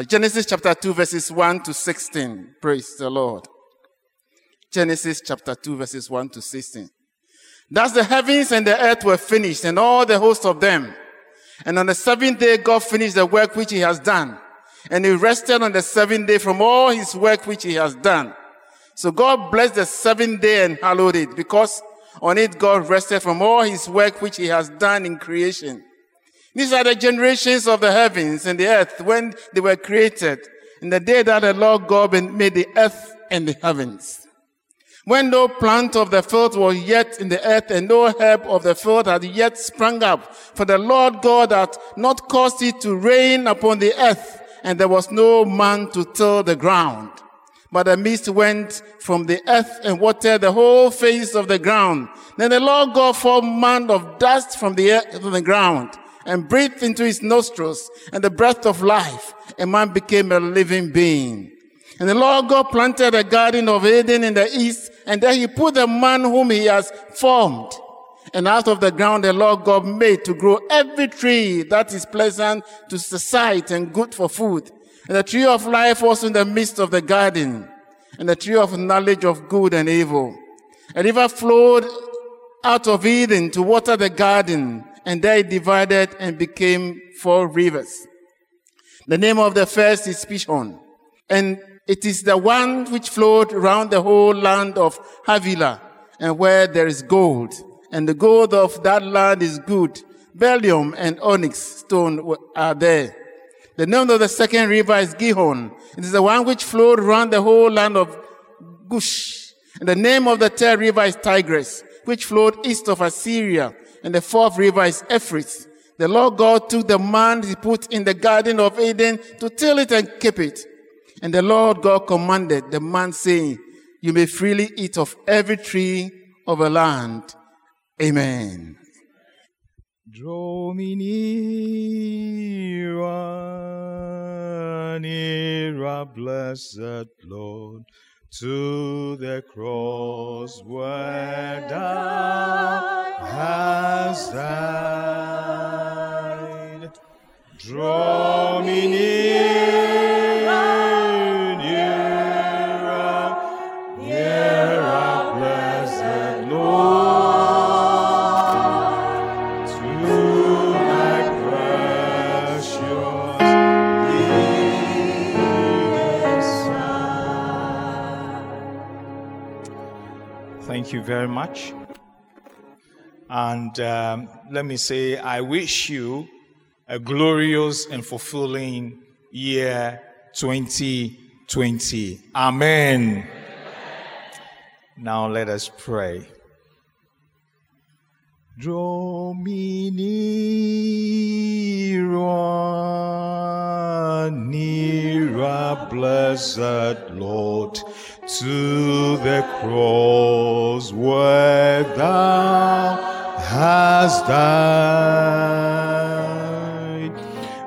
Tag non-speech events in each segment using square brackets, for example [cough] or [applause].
Genesis chapter 2, verses 1 to 16. Praise the Lord. Genesis chapter 2, verses 1 to 16. Thus the heavens and the earth were finished, and all the host of them. And on the seventh day, God finished the work which he has done. And he rested on the seventh day from all his work which he has done. So God blessed the seventh day and hallowed it, because on it God rested from all his work which he has done in creation. These are the generations of the heavens and the earth when they were created, in the day that the Lord God made the earth and the heavens. When no plant of the field was yet in the earth and no herb of the field had yet sprung up, for the Lord God had not caused it to rain upon the earth, and there was no man to till the ground. But the mist went from the earth and watered the whole face of the ground. Then the Lord God formed man of dust from the earth, from the ground and breathed into his nostrils and the breath of life, and man became a living being. And the Lord God planted a garden of Eden in the east, and there he put the man whom he has formed. And out of the ground the Lord God made to grow every tree that is pleasant to sight and good for food. And the tree of life was in the midst of the garden, and the tree of knowledge of good and evil. A river flowed out of Eden to water the garden, and it divided and became four rivers. The name of the first is Pishon, and it is the one which flowed around the whole land of Havilah, and where there is gold, and the gold of that land is good. Bdellium and onyx stone are there. The name of the second river is Gihon. It is the one which flowed around the whole land of Cush. And the name of the third river is Tigris, which flowed east of Assyria and the fourth river is Euphrates. The Lord God took the man he put in the garden of Eden to till it and keep it. And the Lord God commanded the man saying, you may freely eat of every tree of the land. Amen. Draw me nearer, nearer, blessed Lord to the cross where thou hast died. Draw me near, very much. And um, let me say, I wish you a glorious and fulfilling year 2020. Amen. Now let us pray. Draw me nearer, nearer, blessed Lord, to the cross where thou hast died.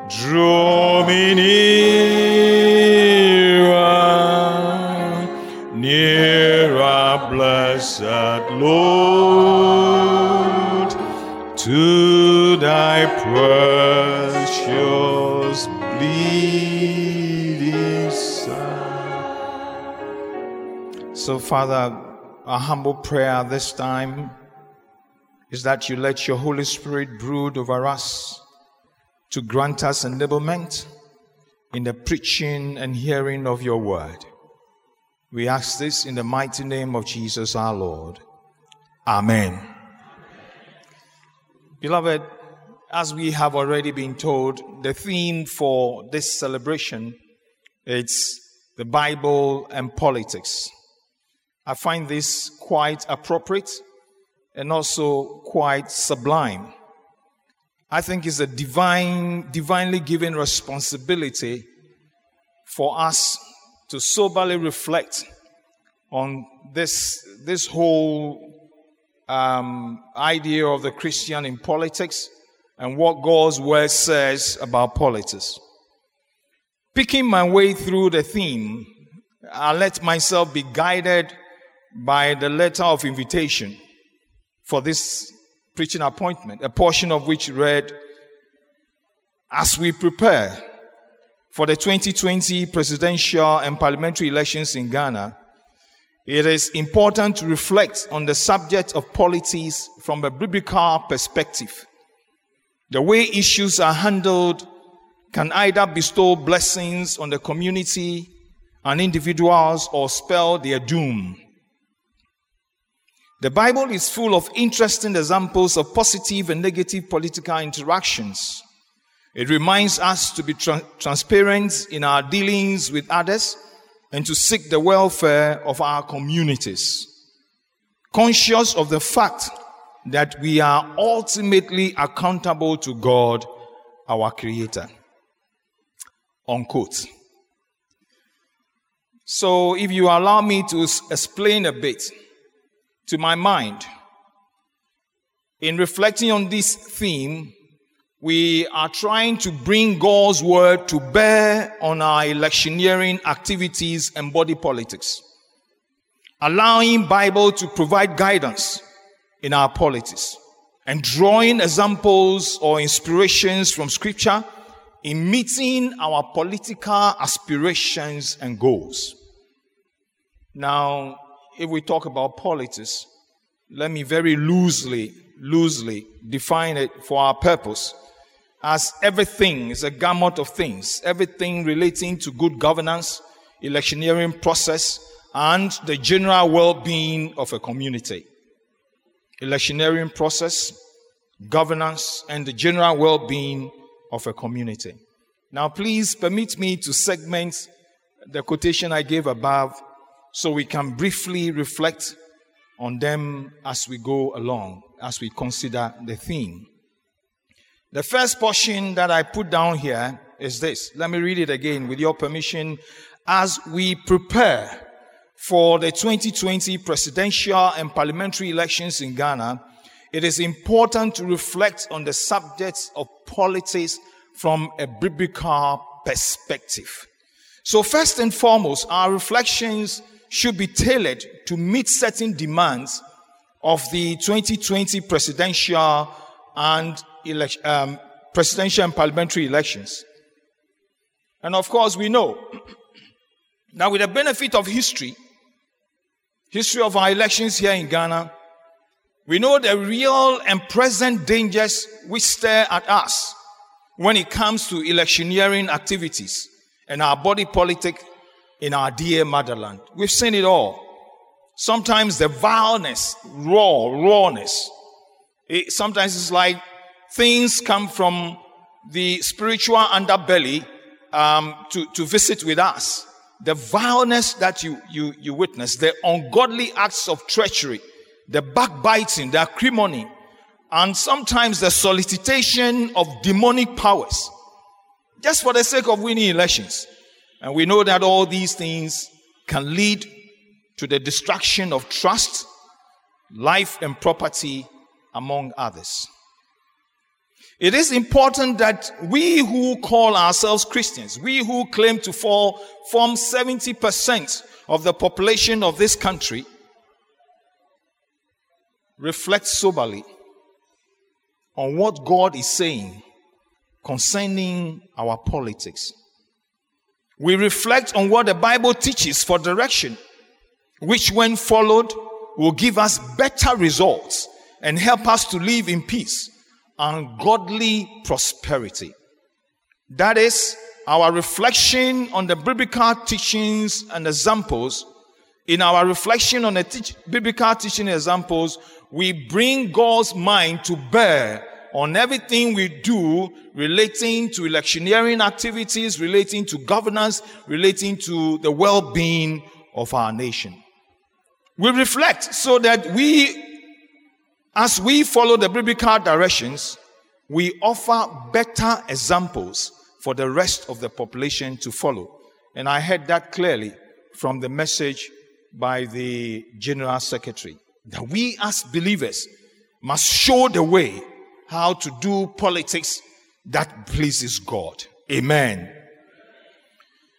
Draw me nearer, nearer, blessed Lord, to thy precious bleeding So, Father, our humble prayer this time is that you let your Holy Spirit brood over us to grant us enablement in the preaching and hearing of your word. We ask this in the mighty name of Jesus our Lord. Amen. Beloved, as we have already been told, the theme for this celebration is the Bible and politics. I find this quite appropriate and also quite sublime. I think it's a divine, divinely given responsibility for us to soberly reflect on this, this whole um, idea of the Christian in politics and what God's word says about politics. Picking my way through the theme, I let myself be guided by the letter of invitation for this preaching appointment, a portion of which read, As we prepare for the 2020 presidential and parliamentary elections in Ghana, it is important to reflect on the subject of politics from a biblical perspective. The way issues are handled can either bestow blessings on the community and individuals or spell their doom. The Bible is full of interesting examples of positive and negative political interactions. It reminds us to be tra- transparent in our dealings with others and to seek the welfare of our communities. Conscious of the fact that we are ultimately accountable to God, our Creator. Unquote. So, if you allow me to explain a bit, to my mind. In reflecting on this theme, we are trying to bring God's word to bear on our electioneering activities and body politics, allowing Bible to provide guidance in our politics, and drawing examples or inspirations from scripture in meeting our political aspirations and goals. Now, if we talk about politics, let me very loosely, loosely define it for our purpose as everything is a gamut of things, everything relating to good governance, electioneering process, and the general well-being of a community. Electioneering process, governance, and the general well-being of a community. Now, please permit me to segment the quotation I gave above so we can briefly reflect on them as we go along, as we consider the theme. The first portion that I put down here is this. Let me read it again with your permission. As we prepare for the 2020 presidential and parliamentary elections in Ghana, it is important to reflect on the subjects of politics from a biblical perspective. So, first and foremost, our reflections should be tailored to meet certain demands of the 2020 presidential and um, presidential and parliamentary elections. And of course, we know [clears throat] now with the benefit of history, history of our elections here in Ghana, we know the real and present dangers which stare at us when it comes to electioneering activities and our body politic in our dear motherland. We've seen it all. Sometimes the vileness, raw, rawness. It, sometimes it's like things come from the spiritual underbelly um, to, to visit with us. The vileness that you, you, you witness, the ungodly acts of treachery, the backbiting, the acrimony, and sometimes the solicitation of demonic powers, just for the sake of winning elections. And we know that all these things can lead to the destruction of trust, life, and property, among others. It is important that we who call ourselves Christians, we who claim to fall, form 70% of the population of this country, reflect soberly on what God is saying concerning our politics. We reflect on what the Bible teaches for direction, which, when followed, will give us better results and help us to live in peace and godly prosperity. That is our reflection on the biblical teachings and examples. In our reflection on the biblical teaching examples, we bring God's mind to bear on everything we do relating to electioneering activities, relating to governance, relating to the well being of our nation. We reflect so that we, as we follow the biblical directions, we offer better examples for the rest of the population to follow. And I heard that clearly from the message by the General Secretary that we as believers must show the way how to do politics that pleases God. Amen.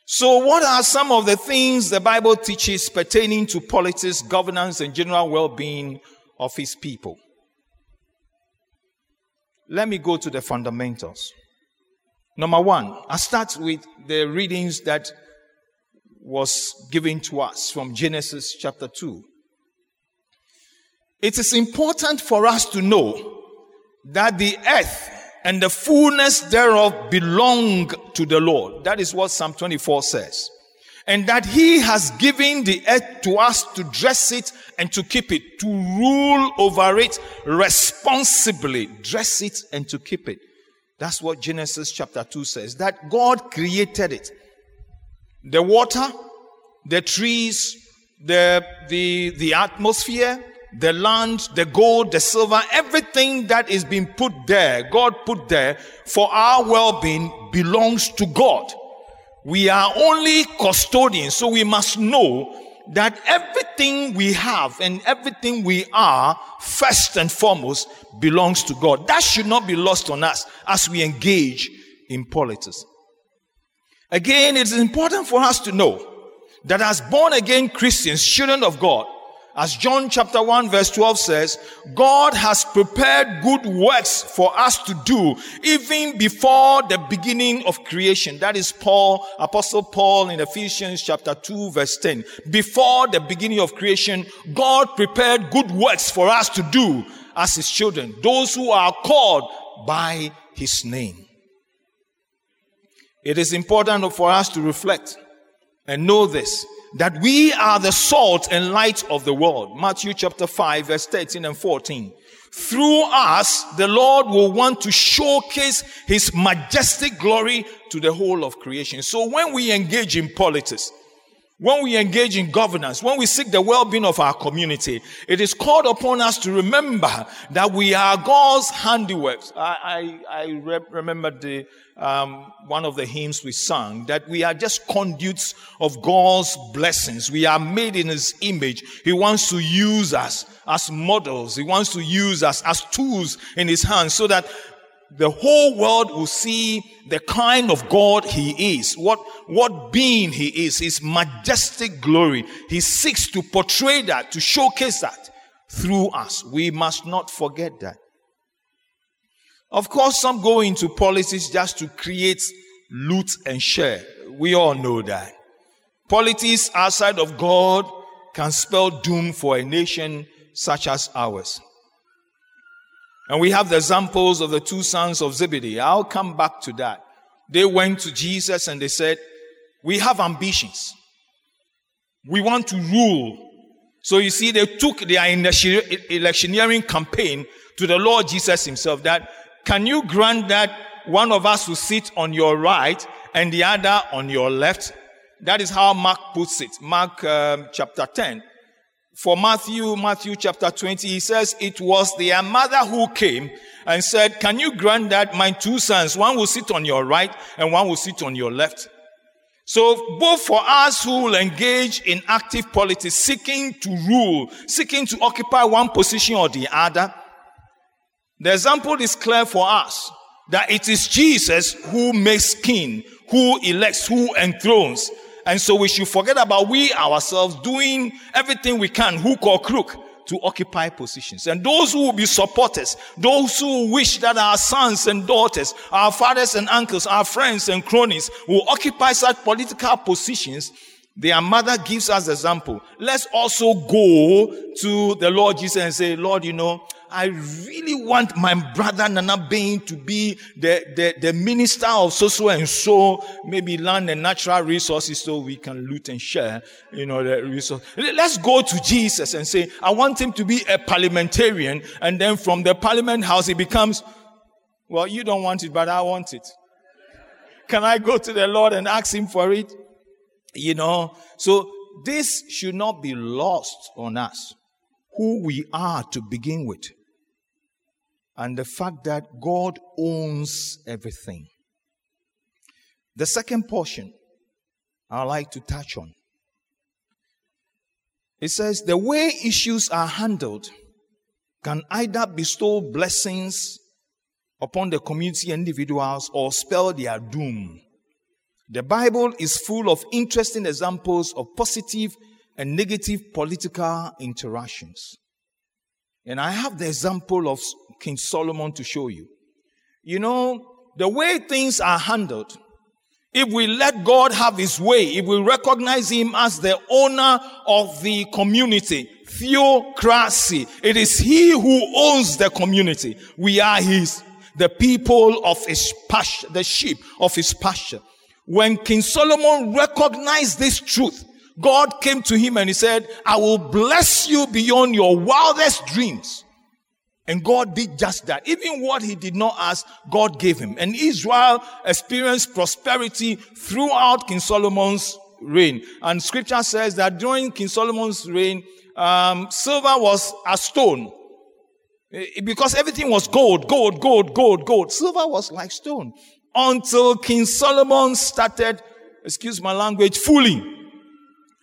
So, what are some of the things the Bible teaches pertaining to politics, governance, and general well being of His people? Let me go to the fundamentals. Number one, I start with the readings that was given to us from Genesis chapter 2. It is important for us to know that the earth and the fullness thereof belong to the Lord. That is what Psalm 24 says. And that he has given the earth to us to dress it and to keep it, to rule over it responsibly. Dress it and to keep it. That's what Genesis chapter 2 says. That God created it. The water, the trees, the, the, the atmosphere, the land, the gold, the silver, everything that is being put there, God put there for our well-being belongs to God. We are only custodians, so we must know that everything we have and everything we are, first and foremost, belongs to God. That should not be lost on us as we engage in politics. Again, it is important for us to know that as born again Christians, children of God, as John chapter 1 verse 12 says, God has prepared good works for us to do even before the beginning of creation. That is Paul, Apostle Paul in Ephesians chapter 2 verse 10. Before the beginning of creation, God prepared good works for us to do as his children, those who are called by his name. It is important for us to reflect and know this that we are the salt and light of the world. Matthew chapter 5 verse 13 and 14. Through us, the Lord will want to showcase his majestic glory to the whole of creation. So when we engage in politics, when we engage in governance, when we seek the well-being of our community, it is called upon us to remember that we are God's handiworks. I, I, I re- remember the, um, one of the hymns we sang that we are just conduits of God's blessings. We are made in His image. He wants to use us as models. He wants to use us as tools in His hands so that the whole world will see the kind of God He is, what, what being He is, His majestic glory. He seeks to portray that, to showcase that through us. We must not forget that. Of course, some go into politics just to create loot and share. We all know that. Politics outside of God can spell doom for a nation such as ours. And we have the examples of the two sons of Zebedee. I'll come back to that. They went to Jesus and they said, We have ambitions. We want to rule. So you see, they took their electioneering campaign to the Lord Jesus himself that, can you grant that one of us will sit on your right and the other on your left? That is how Mark puts it. Mark um, chapter 10 for Matthew, Matthew chapter 20, he says it was their mother who came and said, can you grant that my two sons, one will sit on your right and one will sit on your left? So both for us who will engage in active politics, seeking to rule, seeking to occupy one position or the other, the example is clear for us that it is Jesus who makes king, who elects, who enthrones. And so we should forget about we ourselves doing everything we can, hook or crook, to occupy positions. And those who will be supporters, those who wish that our sons and daughters, our fathers and uncles, our friends and cronies will occupy such political positions, their mother gives us example. Let's also go to the Lord Jesus and say, Lord, you know, I really want my brother Nana Bain to be the, the, the minister of so and so, maybe land and natural resources so we can loot and share, you know, the resource. Let's go to Jesus and say, I want him to be a parliamentarian. And then from the parliament house, he becomes, well, you don't want it, but I want it. Can I go to the Lord and ask him for it? You know, so this should not be lost on us who we are to begin with and the fact that God owns everything. The second portion I'd like to touch on. It says the way issues are handled can either bestow blessings upon the community individuals or spell their doom. The Bible is full of interesting examples of positive and negative political interactions. And I have the example of King Solomon to show you. You know, the way things are handled, if we let God have his way, if we recognize him as the owner of the community, theocracy, it is he who owns the community. We are his, the people of his pasture, the sheep of his pasture. When King Solomon recognized this truth, God came to him and he said, I will bless you beyond your wildest dreams. And God did just that. Even what he did not ask, God gave him. And Israel experienced prosperity throughout King Solomon's reign. And scripture says that during King Solomon's reign, um, silver was a stone. Eh, because everything was gold, gold, gold, gold, gold. Silver was like stone. Until King Solomon started, excuse my language, fooling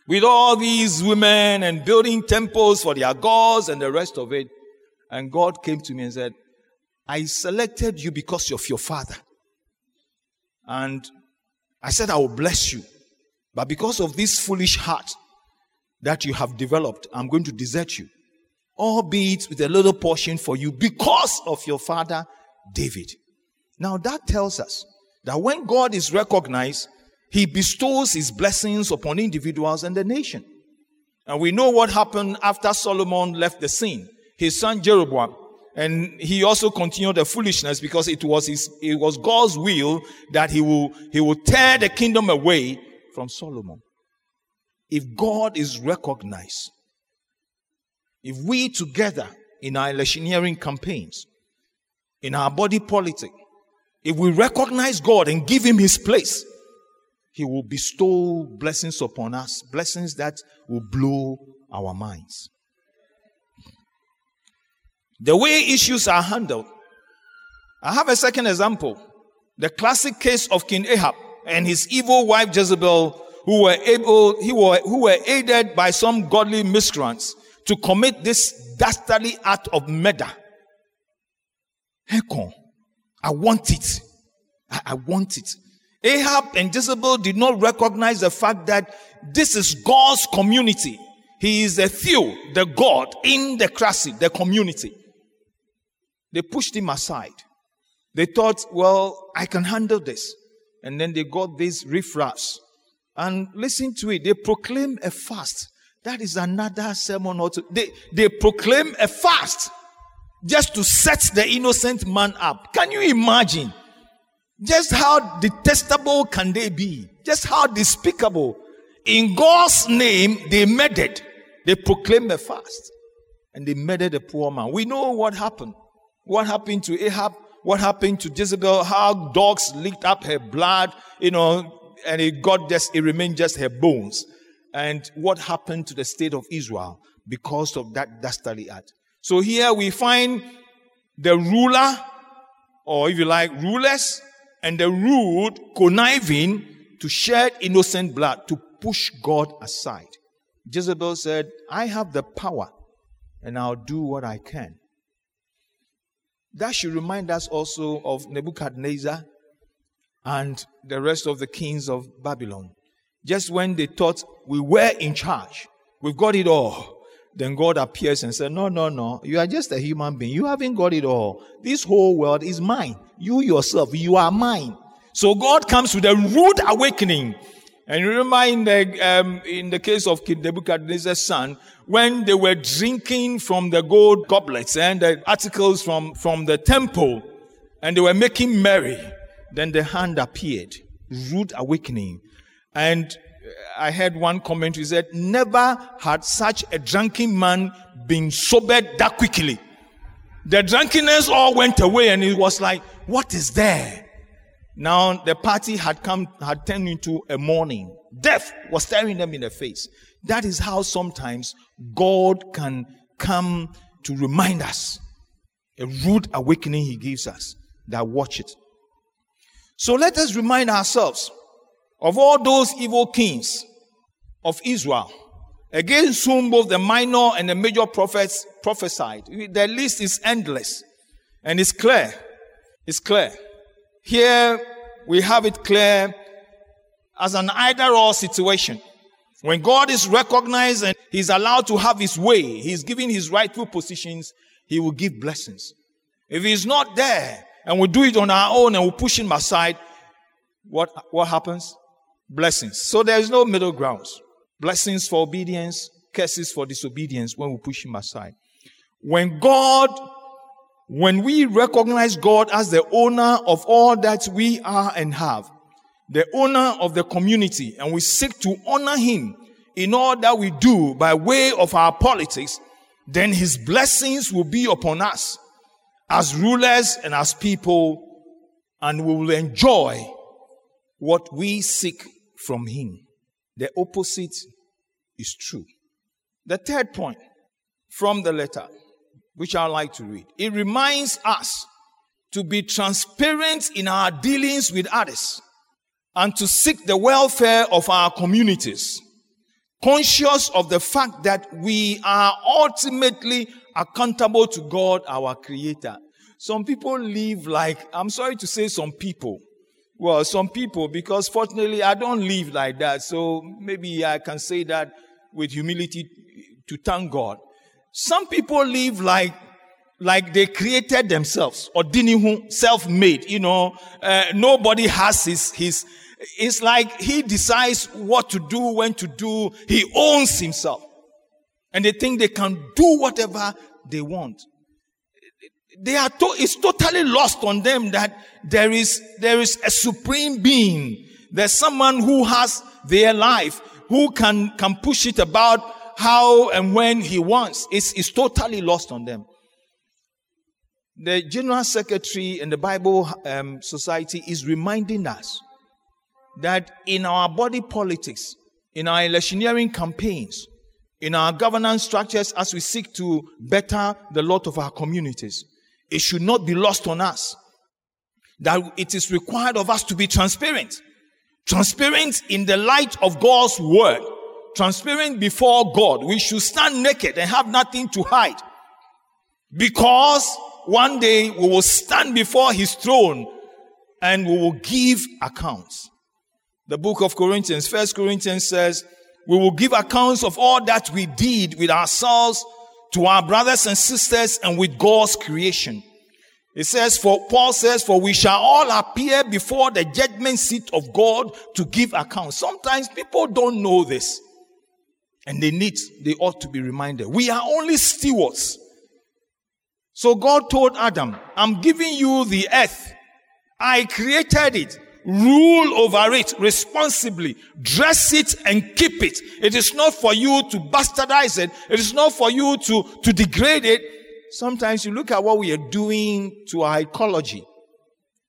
with all these women and building temples for their gods and the rest of it. And God came to me and said, I selected you because of your father. And I said, I will bless you. But because of this foolish heart that you have developed, I'm going to desert you. Albeit with a little portion for you because of your father, David. Now that tells us that when God is recognized, he bestows his blessings upon individuals and the nation. And we know what happened after Solomon left the scene his son Jeroboam. And he also continued the foolishness because it was his, it was God's will that he will, he will tear the kingdom away from Solomon. If God is recognized, if we together in our electioneering campaigns, in our body politic, if we recognize God and give him his place, he will bestow blessings upon us, blessings that will blow our minds. The way issues are handled. I have a second example. The classic case of King Ahab and his evil wife Jezebel, who were able, were, who were aided by some godly miscreants to commit this dastardly act of murder. Hekon, I want it. I, I want it. Ahab and Jezebel did not recognize the fact that this is God's community. He is the Theo, the God in the crassy, the community. They pushed him aside. They thought, well, I can handle this. And then they got these riffraffs. And listen to it. They proclaim a fast. That is another sermon. Also. They, they proclaim a fast just to set the innocent man up. Can you imagine? Just how detestable can they be? Just how despicable. In God's name, they murdered. They proclaimed a fast. And they murdered a poor man. We know what happened. What happened to Ahab? What happened to Jezebel? How dogs licked up her blood, you know, and it got just, it remained just her bones. And what happened to the state of Israel because of that dastardly act? So here we find the ruler, or if you like, rulers, and the ruled conniving to shed innocent blood, to push God aside. Jezebel said, I have the power and I'll do what I can. That should remind us also of Nebuchadnezzar and the rest of the kings of Babylon. Just when they thought we were in charge, we've got it all, then God appears and said, No, no, no, you are just a human being. You haven't got it all. This whole world is mine. You yourself, you are mine. So God comes with a rude awakening. And you remember in the, um, in the case of King Nebuchadnezzar's son, when they were drinking from the gold goblets and the articles from, from the temple, and they were making merry, then the hand appeared. Rude awakening. And I heard one comment, he said, never had such a drunken man been sobered that quickly. The drunkenness all went away and it was like, what is there? Now the party had come, had turned into a mourning. Death was staring them in the face. That is how sometimes God can come to remind us. A rude awakening he gives us. That watch it. So let us remind ourselves of all those evil kings of Israel against whom both the minor and the major prophets prophesied. The list is endless and it's clear. It's clear. Here we have it clear as an either or situation. When God is recognized and He's allowed to have His way, He's given His rightful positions, He will give blessings. If He's not there, and we do it on our own and we push him aside, what, what happens? Blessings. So there is no middle grounds. Blessings for obedience, curses for disobedience when we push him aside. When God, when we recognize God as the owner of all that we are and have, the owner of the community, and we seek to honor him in all that we do by way of our politics, then his blessings will be upon us as rulers and as people, and we will enjoy what we seek from him. The opposite is true. The third point from the letter, which I like to read, it reminds us to be transparent in our dealings with others and to seek the welfare of our communities, conscious of the fact that we are ultimately accountable to God, our Creator. Some people live like, I'm sorry to say some people. Well, some people, because fortunately I don't live like that. So maybe I can say that with humility to thank God. Some people live like like they created themselves or didn't self-made you know uh, nobody has his his it's like he decides what to do when to do he owns himself and they think they can do whatever they want they are to, it's totally lost on them that there is there is a supreme being. There's someone who has their life who can can push it about how and when he wants. It's, it's totally lost on them. The general secretary in the bible um, society is reminding us that in our body politics in our electioneering campaigns in our governance structures as we seek to better the lot of our communities it should not be lost on us that it is required of us to be transparent. Transparent in the light of God's word. Transparent before God. We should stand naked and have nothing to hide. Because one day we will stand before his throne and we will give accounts. The book of Corinthians, First Corinthians says, we will give accounts of all that we did with ourselves to our brothers and sisters and with God's creation. It says, for Paul says, for we shall all appear before the judgment seat of God to give account. Sometimes people don't know this. And they need, they ought to be reminded. We are only stewards. So God told Adam, I'm giving you the earth. I created it. Rule over it responsibly. Dress it and keep it. It is not for you to bastardize it. It is not for you to, to degrade it. Sometimes you look at what we are doing to our ecology.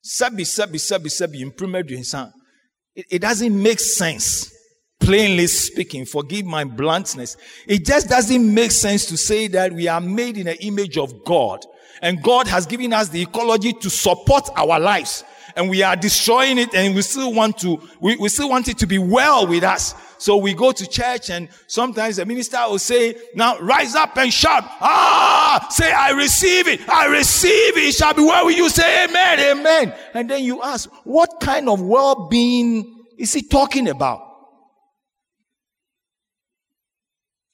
Sabi, sabi, sabi, sabi, improvement it, it doesn't make sense. Plainly speaking, forgive my bluntness. It just doesn't make sense to say that we are made in the image of God. And God has given us the ecology to support our lives and we are destroying it and we still want to, we, we still want it to be well with us. So we go to church and sometimes the minister will say, now rise up and shout, ah, say, I receive it. I receive it. It shall be well with you. Say amen, amen. And then you ask, what kind of well-being is he talking about?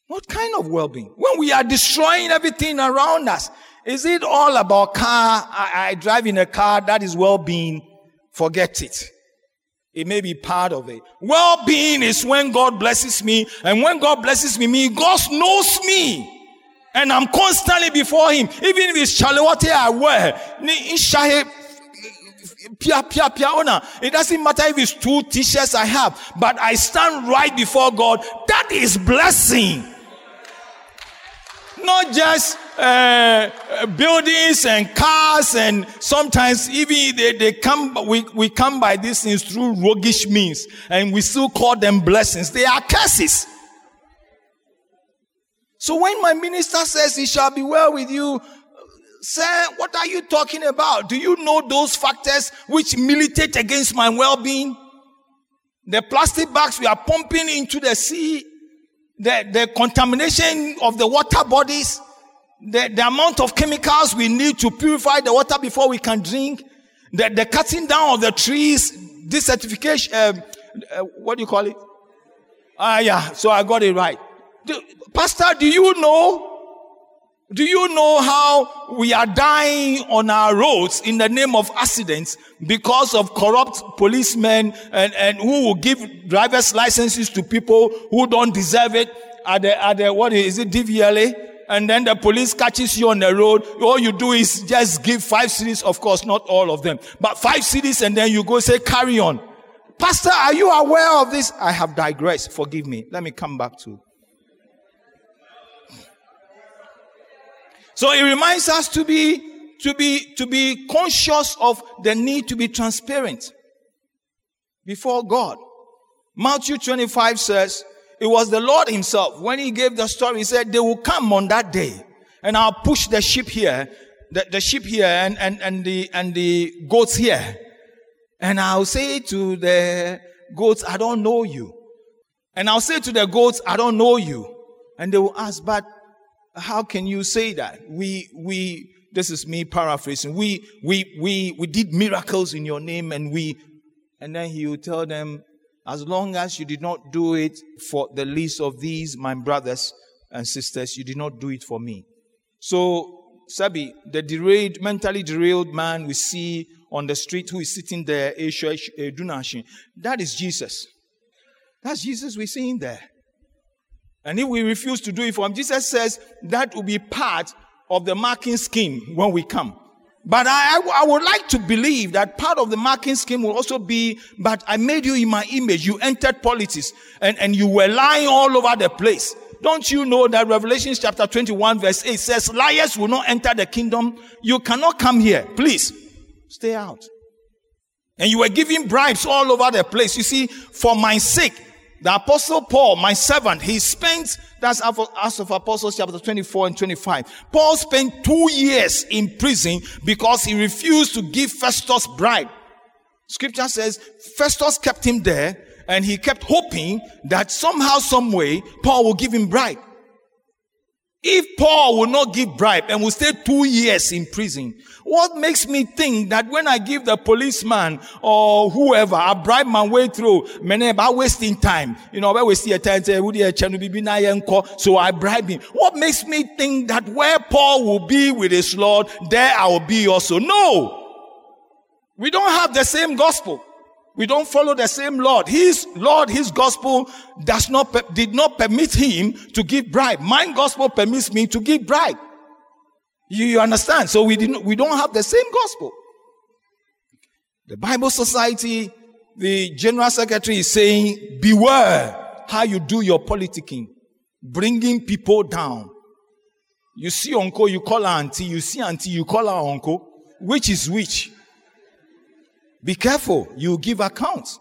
What kind of well-being? When we are destroying everything around us, is it all about car? I, I drive in a car that is well-being forget it. It may be part of it. Well being is when God blesses me, and when God blesses me, me, God knows me. And I'm constantly before Him. Even if it's chalawate I wear, Pia Piaona. it doesn't matter if it's two t-shirts I have, but I stand right before God. That is blessing. Not just uh, buildings and cars and sometimes even they, they come, we, we come by these things through roguish means and we still call them blessings. They are curses. So when my minister says it shall be well with you, sir, what are you talking about? Do you know those factors which militate against my well-being? The plastic bags we are pumping into the sea, the, the contamination of the water bodies, the, the amount of chemicals we need to purify the water before we can drink, the, the cutting down of the trees, desertification, uh, uh, what do you call it? Ah, yeah, so I got it right. Do, Pastor, do you know? Do you know how we are dying on our roads in the name of accidents because of corrupt policemen and, and who will give driver's licenses to people who don't deserve it at the, at the, what is it, DVLA? And then the police catches you on the road. All you do is just give five cedis. Of course, not all of them, but five cedis and then you go say, carry on. Pastor, are you aware of this? I have digressed. Forgive me. Let me come back to So it reminds us to be, to be, to be conscious of the need to be transparent before God. Matthew 25 says, it was the Lord himself. When he gave the story, he said, they will come on that day and I'll push the sheep here, the, the sheep here and, and, and the, and the goats here. And I'll say to the goats, I don't know you. And I'll say to the goats, I don't know you. And they will ask, but how can you say that? We, we, this is me paraphrasing. We, we, we, we did miracles in your name and we, and then he will tell them, as long as you did not do it for the least of these, my brothers and sisters, you did not do it for me. So, Sabi, the derailed, mentally derailed man we see on the street who is sitting there, that is Jesus. That's Jesus we're seeing there. And if we refuse to do it for him, Jesus says that will be part of the marking scheme when we come. But I, I, would like to believe that part of the marking scheme will also be, but I made you in my image. You entered politics and, and you were lying all over the place. Don't you know that Revelation chapter 21 verse 8 says liars will not enter the kingdom? You cannot come here. Please stay out. And you were giving bribes all over the place. You see, for my sake, the apostle Paul, my servant, he spent, that's Acts of Apostles chapter 24 and 25. Paul spent two years in prison because he refused to give Festus bribe. Scripture says Festus kept him there and he kept hoping that somehow, some way, Paul will give him bribe. If Paul will not give bribe and will stay two years in prison, what makes me think that when I give the policeman or whoever I bribe my way through, many by wasting time, you know, by wasting time, say, so I bribe him. What makes me think that where Paul will be with his Lord, there I will be also? No! We don't have the same gospel. We don't follow the same Lord. His Lord, His gospel does not, did not permit him to give bribe. My gospel permits me to give bribe. You, you understand? So we didn't, we don't have the same gospel. The Bible Society, the General Secretary is saying, beware how you do your politicking, bringing people down. You see uncle, you call her auntie. You see auntie, you call her uncle. Which is which? Be careful. You give accounts.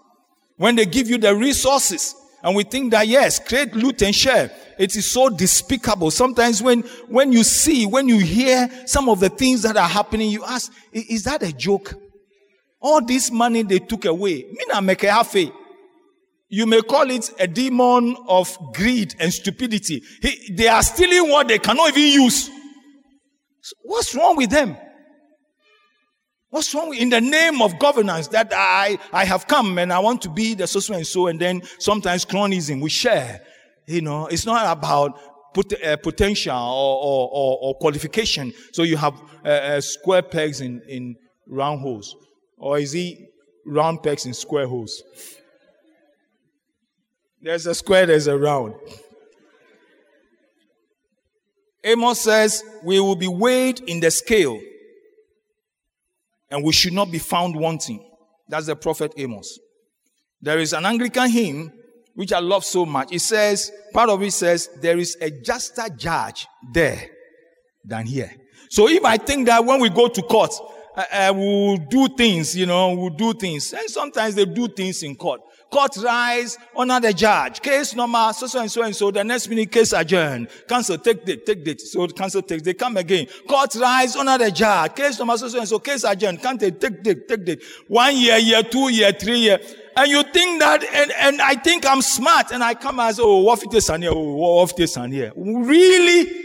When they give you the resources, and we think that yes, create, loot, and share. It is so despicable. Sometimes when, when you see, when you hear some of the things that are happening, you ask, is that a joke? All this money they took away. You may call it a demon of greed and stupidity. They are stealing what they cannot even use. What's wrong with them? What's wrong in the name of governance that I, I have come and I want to be the so and so and then sometimes cronism we share. You know, it's not about put, uh, potential or, or, or, or, qualification. So you have uh, uh, square pegs in, in round holes. Or is it round pegs in square holes? There's a square, there's a round. Amos says, we will be weighed in the scale and we should not be found wanting. That's the prophet Amos. There is an Anglican hymn which I love so much. It says, part of it says, there is a juster judge there than here. So if I think that when we go to court, uh, uh, we'll do things, you know, we'll do things. And sometimes they do things in court court rise, honor the judge. Case number so so and so and so. The next minute case adjourned. Council take date, take date. So council takes, they come again. Court rise, honor the judge. Case number so so and so. Case adjourned. Can't they take date, take date. One year, year, two year, three year. And you think that, and, and I think I'm smart, and I come as, oh, what if this and here, oh, what if this and here. Really?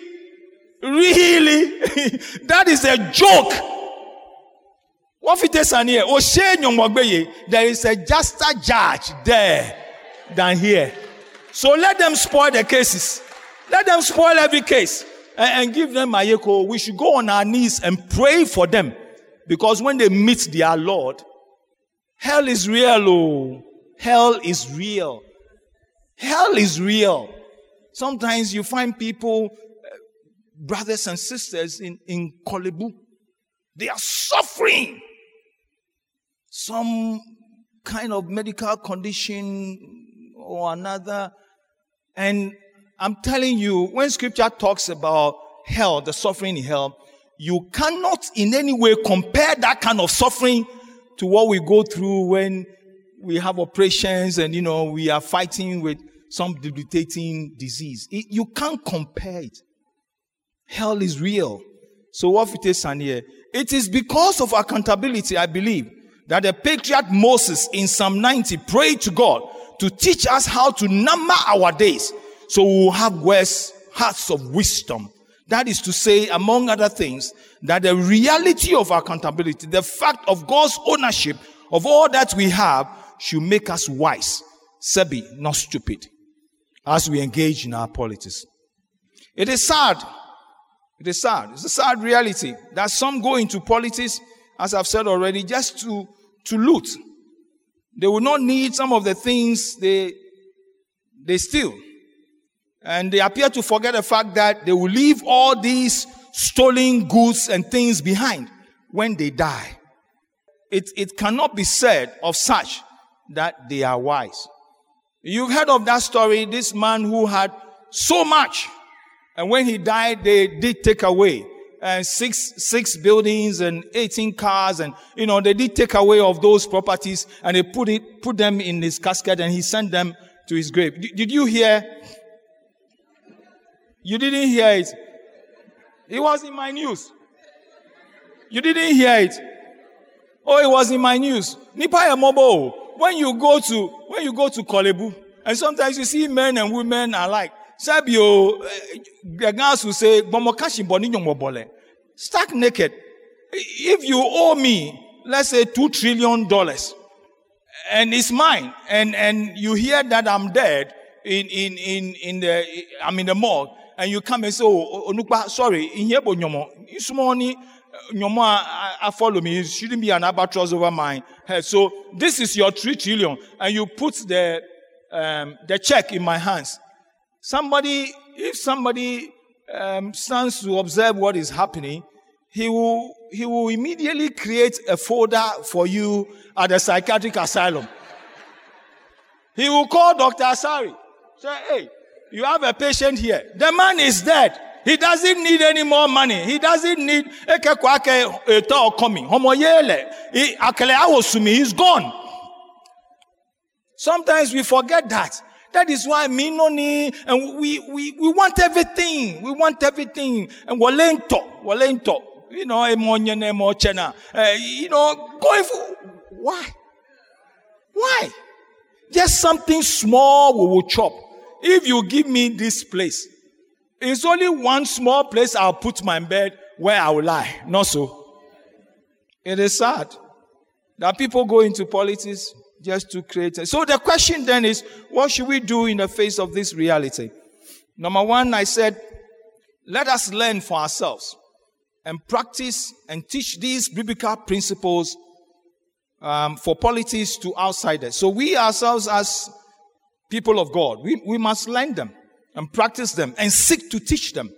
Really? [laughs] that is a joke. What if it is an here? There is a juster judge there than here. So let them spoil the cases. Let them spoil every case. and, and give them my echo. we should go on our knees and pray for them. Because when they meet their Lord, hell is real. Oh, hell is real. Hell is real. Sometimes you find people, uh, brothers and sisters in, in Korle Bu, they are suffering. Some kind of medical condition or another. And I'm telling you, when scripture talks about hell, the suffering in hell, you cannot in any way compare that kind of suffering to what we go through when we have operations and, you know, we are fighting with some debilitating disease. It, you can't compare it. Hell is real. So what it is here? It is because of accountability, I believe, that the patriarch Moses in Psalm 90 prayed to God to teach us how to number our days so we will have words, hearts of wisdom. That is to say, among other things, that the reality of accountability, the fact of God's ownership of all that we have should make us wise, Sebi, not stupid, as we engage in our politics. It is sad. It is sad. It's a sad reality that some go into politics, as I've said already, just to, to loot. They will not need some of the things they, they steal. And they appear to forget the fact that they will leave all these stolen goods and things behind when they die. It, it cannot be said of such that they are wise. You've heard of that story, this man who had so much, and when he died, they did take away uh, six six buildings and 18 cars and you know they did take away of those properties and they put it put them in his casket and he sent them to his grave D- did you hear you didn't hear it. It was in my news. You didn't hear it. Oh it was in my news. Nipa mobile when you go to when you go to Korle Bu, and sometimes you see men and women alike. Sabio, the guys who say, stark naked. If you owe me, let's say two trillion dollars, and it's mine, and, and you hear that I'm dead in, in, in, in the, I'm in the morgue, and you come and say, oh, Onukpa, sorry, in here, it's money, I follow me. It shouldn't be an albatross over my head. So this is your three trillion, and you put the um, the check in my hands. Somebody, if somebody um, stands to observe what is happening, he will he will immediately create a folder for you at the psychiatric asylum. he will call Doctor Asari. Say, hey, you have a patient here. The man is dead. He doesn't need any more money. He doesn't need coming. Awosumi. He's gone. Sometimes we forget that. That is why me no and we, we, we want everything. We want everything. And walento, walento. You know. Uh, you know, going for, why? Why? Just something small we will chop. If you give me this place, it's only one small place I'll put my bed where I will lie. Not so. It is sad that people go into politics just to create. So the question then is, what should we do in the face of this reality? Number one, I said, let us learn for ourselves and practice and teach these biblical principles um, for politics to outsiders. So we ourselves as people of God, we, we must learn them and practice them and seek to teach them.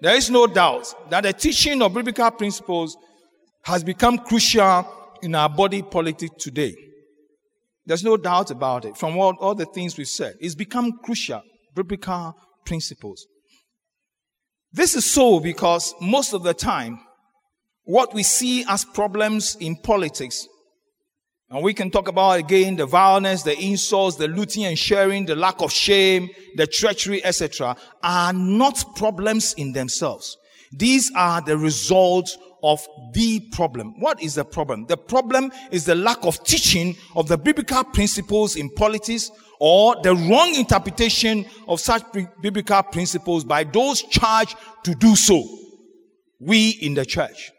There is no doubt that the teaching of biblical principles has become crucial in our body politic today. There's no doubt about it. From all, all the things we've said, it's become crucial. Biblical principles. This is so because most of the time, what we see as problems in politics and we can talk about again the violence, the insults, the looting and sharing, the lack of shame, the treachery, etc., are not problems in themselves. These are the results of the problem. What is the problem? The problem is the lack of teaching of the biblical principles in politics or the wrong interpretation of such biblical principles by those charged to do so. We in the church.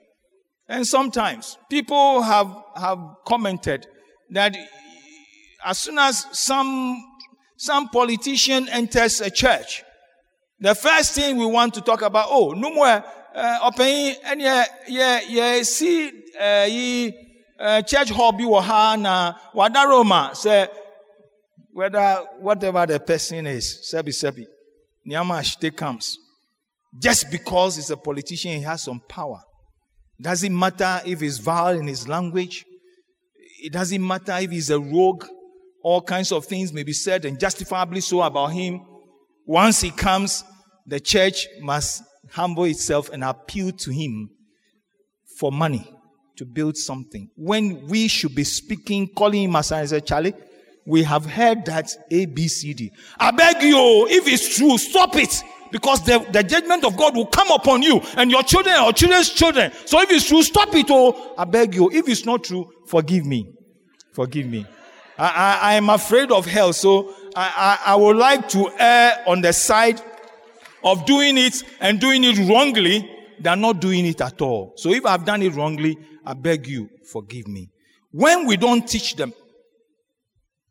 And sometimes people have, have commented that as soon as some, some politician enters a church, The first thing we want to talk about, oh, no more, uh, and yeah, yeah, yeah, see, uh, ye, uh, church hobby or na wadaroma, say, whether, whatever the person is, sebi sebi, Nyama comes. Just because he's a politician, he has some power. Doesn't matter if he's vile in his language. It doesn't matter if he's a rogue. All kinds of things may be said and justifiably so about him. Once he comes, the church must humble itself and appeal to him for money to build something. When we should be speaking, calling him as a Charlie, we have heard that A, B, C, D. I beg you, if it's true, stop it because the, the judgment of God will come upon you and your children your children's children. So if it's true, stop it. Oh, I beg you. If it's not true, forgive me. Forgive me. I, I, I am afraid of hell. So I, I, I would like to err on the side of doing it and doing it wrongly than not doing it at all. So if I've done it wrongly, I beg you, forgive me. When we don't teach them,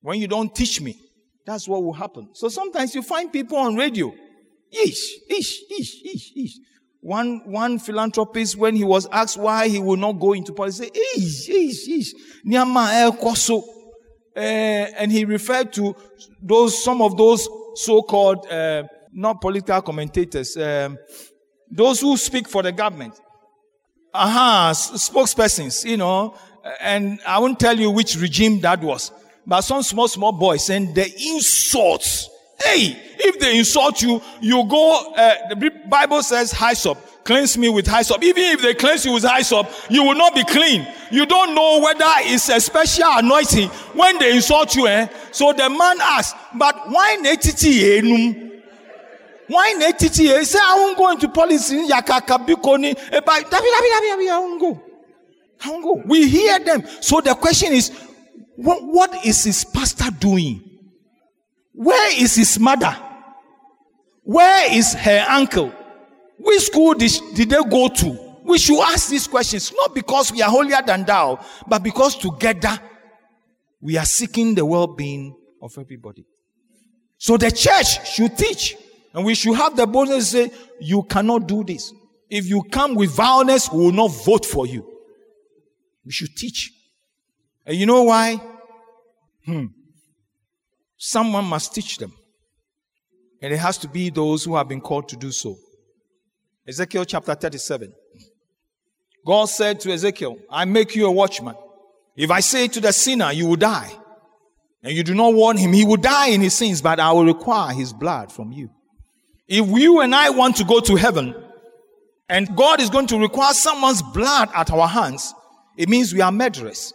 when you don't teach me, that's what will happen. So sometimes you find people on radio Ish, ish, ish, ish, ish. One, one philanthropist, when he was asked why he would not go into politics, said, ish, ish, ish. Nyama el koso. Uh, and he referred to those, some of those so-called, uh, not political commentators, um, those who speak for the government. Aha, uh-huh, spokespersons, you know, and I won't tell you which regime that was, but some small, small boys and the insults Hey, if they insult you, you go, uh, the Bible says hyssop. Cleanse me with hyssop. Even if they cleanse you with hyssop, you will not be clean. You don't know whether it's a special anointing when they insult you. Eh? So the man asked, but why netiti enum? Why netiti? He said, I won't go into policy. Yakaka bikoni. I won't go. I won't go. We hear them. So the question is, what, what is his pastor doing? Where is his mother? Where is her uncle? Which school did, did they go to? We should ask these questions, not because we are holier than thou, but because together we are seeking the well being of everybody. So the church should teach, and we should have the boldness to say, You cannot do this. If you come with violence, we will not vote for you. We should teach. And you know why? Hmm. Someone must teach them. And it has to be those who have been called to do so. Ezekiel chapter 37. God said to Ezekiel, I make you a watchman. If I say to the sinner, you will die, and you do not warn him, he will die in his sins, but I will require his blood from you. If you and I want to go to heaven, and God is going to require someone's blood at our hands, it means we are murderers.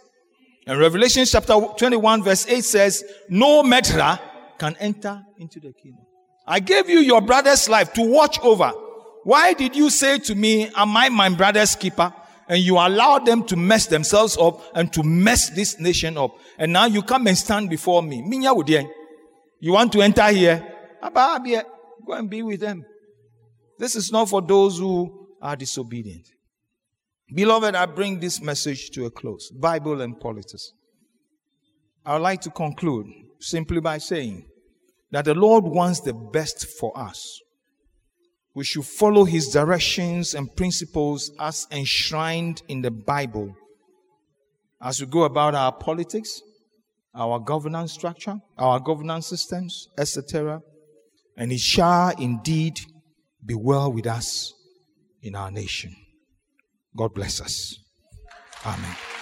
And Revelation chapter 21 verse 8 says, no murderer can enter into the kingdom. I gave you your brother's life to watch over. Why did you say to me, am I my brother's keeper? And you allowed them to mess themselves up and to mess this nation up. And now you come and stand before me. You want to enter here? Go and be with them. This is not for those who are disobedient. Beloved, I bring this message to a close Bible and politics. I would like to conclude simply by saying that the Lord wants the best for us. We should follow His directions and principles as enshrined in the Bible as we go about our politics, our governance structure, our governance systems, etc. And it shall indeed be well with us in our nation. God bless us. Amen.